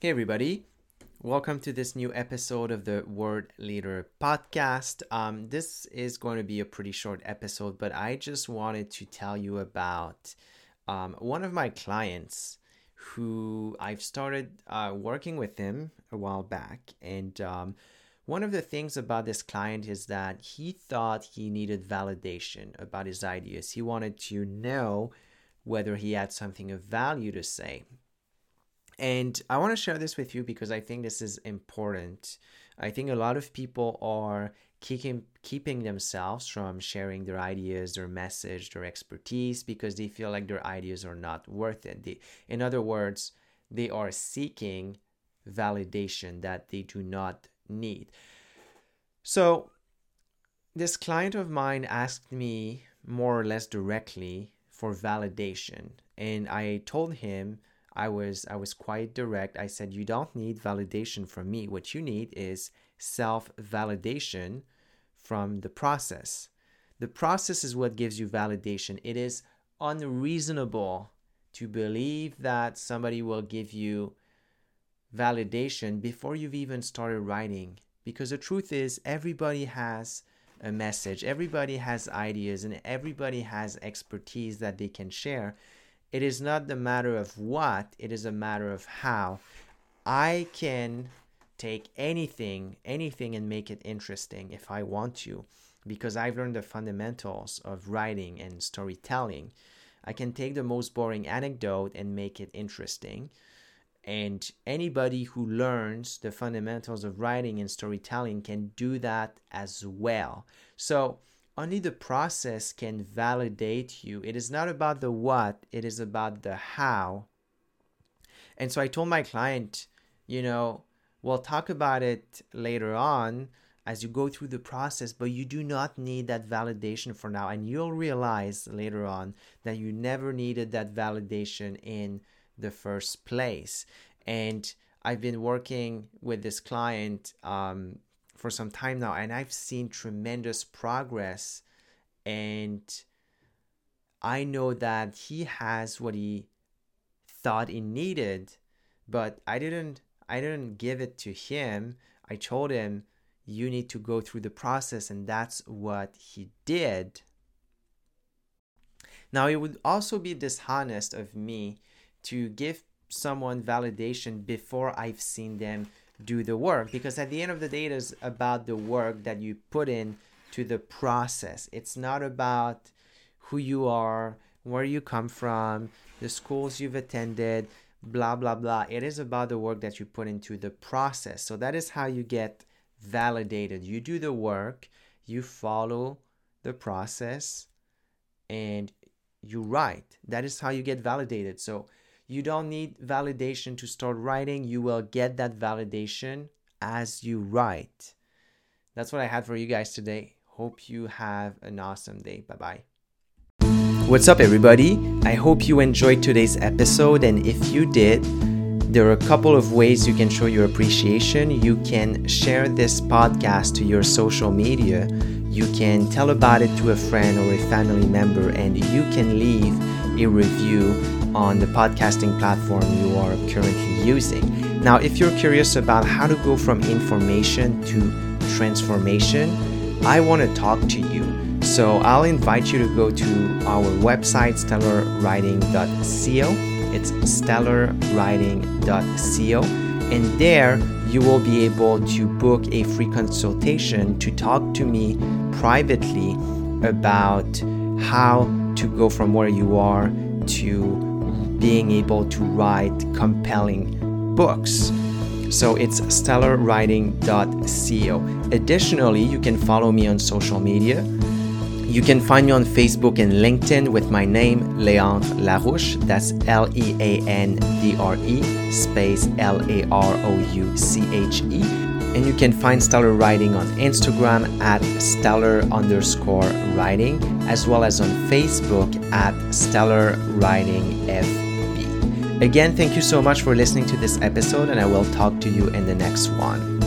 Hey, everybody. Welcome to this new episode of the Word Leader podcast. Um, this is going to be a pretty short episode, but I just wanted to tell you about um, one of my clients who I've started uh, working with him a while back. And um, one of the things about this client is that he thought he needed validation about his ideas. He wanted to know whether he had something of value to say. And I want to share this with you because I think this is important. I think a lot of people are keeping keeping themselves from sharing their ideas, their message, their expertise because they feel like their ideas are not worth it. They, in other words, they are seeking validation that they do not need. So, this client of mine asked me more or less directly for validation, and I told him I was I was quite direct. I said you don't need validation from me. What you need is self-validation from the process. The process is what gives you validation. It is unreasonable to believe that somebody will give you validation before you've even started writing because the truth is everybody has a message everybody has ideas and everybody has expertise that they can share it is not the matter of what, it is a matter of how. I can take anything, anything, and make it interesting if I want to, because I've learned the fundamentals of writing and storytelling. I can take the most boring anecdote and make it interesting. And anybody who learns the fundamentals of writing and storytelling can do that as well. So, only the process can validate you. It is not about the what, it is about the how. And so I told my client, you know, we'll talk about it later on as you go through the process, but you do not need that validation for now. And you'll realize later on that you never needed that validation in the first place. And I've been working with this client um, for some time now and I've seen tremendous progress and I know that he has what he thought he needed but I didn't I didn't give it to him. I told him you need to go through the process and that's what he did. Now it would also be dishonest of me to give someone validation before I've seen them do the work because at the end of the day it is about the work that you put in to the process. It's not about who you are where you come from the schools you've attended blah blah blah. It is about the work that you put into the process. So that is how you get validated. You do the work you follow the process and you write. That is how you get validated. So you don't need validation to start writing. You will get that validation as you write. That's what I had for you guys today. Hope you have an awesome day. Bye bye. What's up, everybody? I hope you enjoyed today's episode. And if you did, there are a couple of ways you can show your appreciation. You can share this podcast to your social media. You can tell about it to a friend or a family member, and you can leave a review on the podcasting platform you are currently using. Now, if you're curious about how to go from information to transformation, I want to talk to you. So I'll invite you to go to our website, stellarwriting.co. It's stellarwriting.co. And there you will be able to book a free consultation to talk to me privately about how to go from where you are to being able to write compelling books. So it's stellarwriting.co. Additionally, you can follow me on social media. You can find me on Facebook and LinkedIn with my name, Leandre Larouche. That's L E A N D R E space L A R O U C H E. And you can find Stellar Writing on Instagram at stellar underscore writing, as well as on Facebook at Stellar Writing FB. Again, thank you so much for listening to this episode, and I will talk to you in the next one.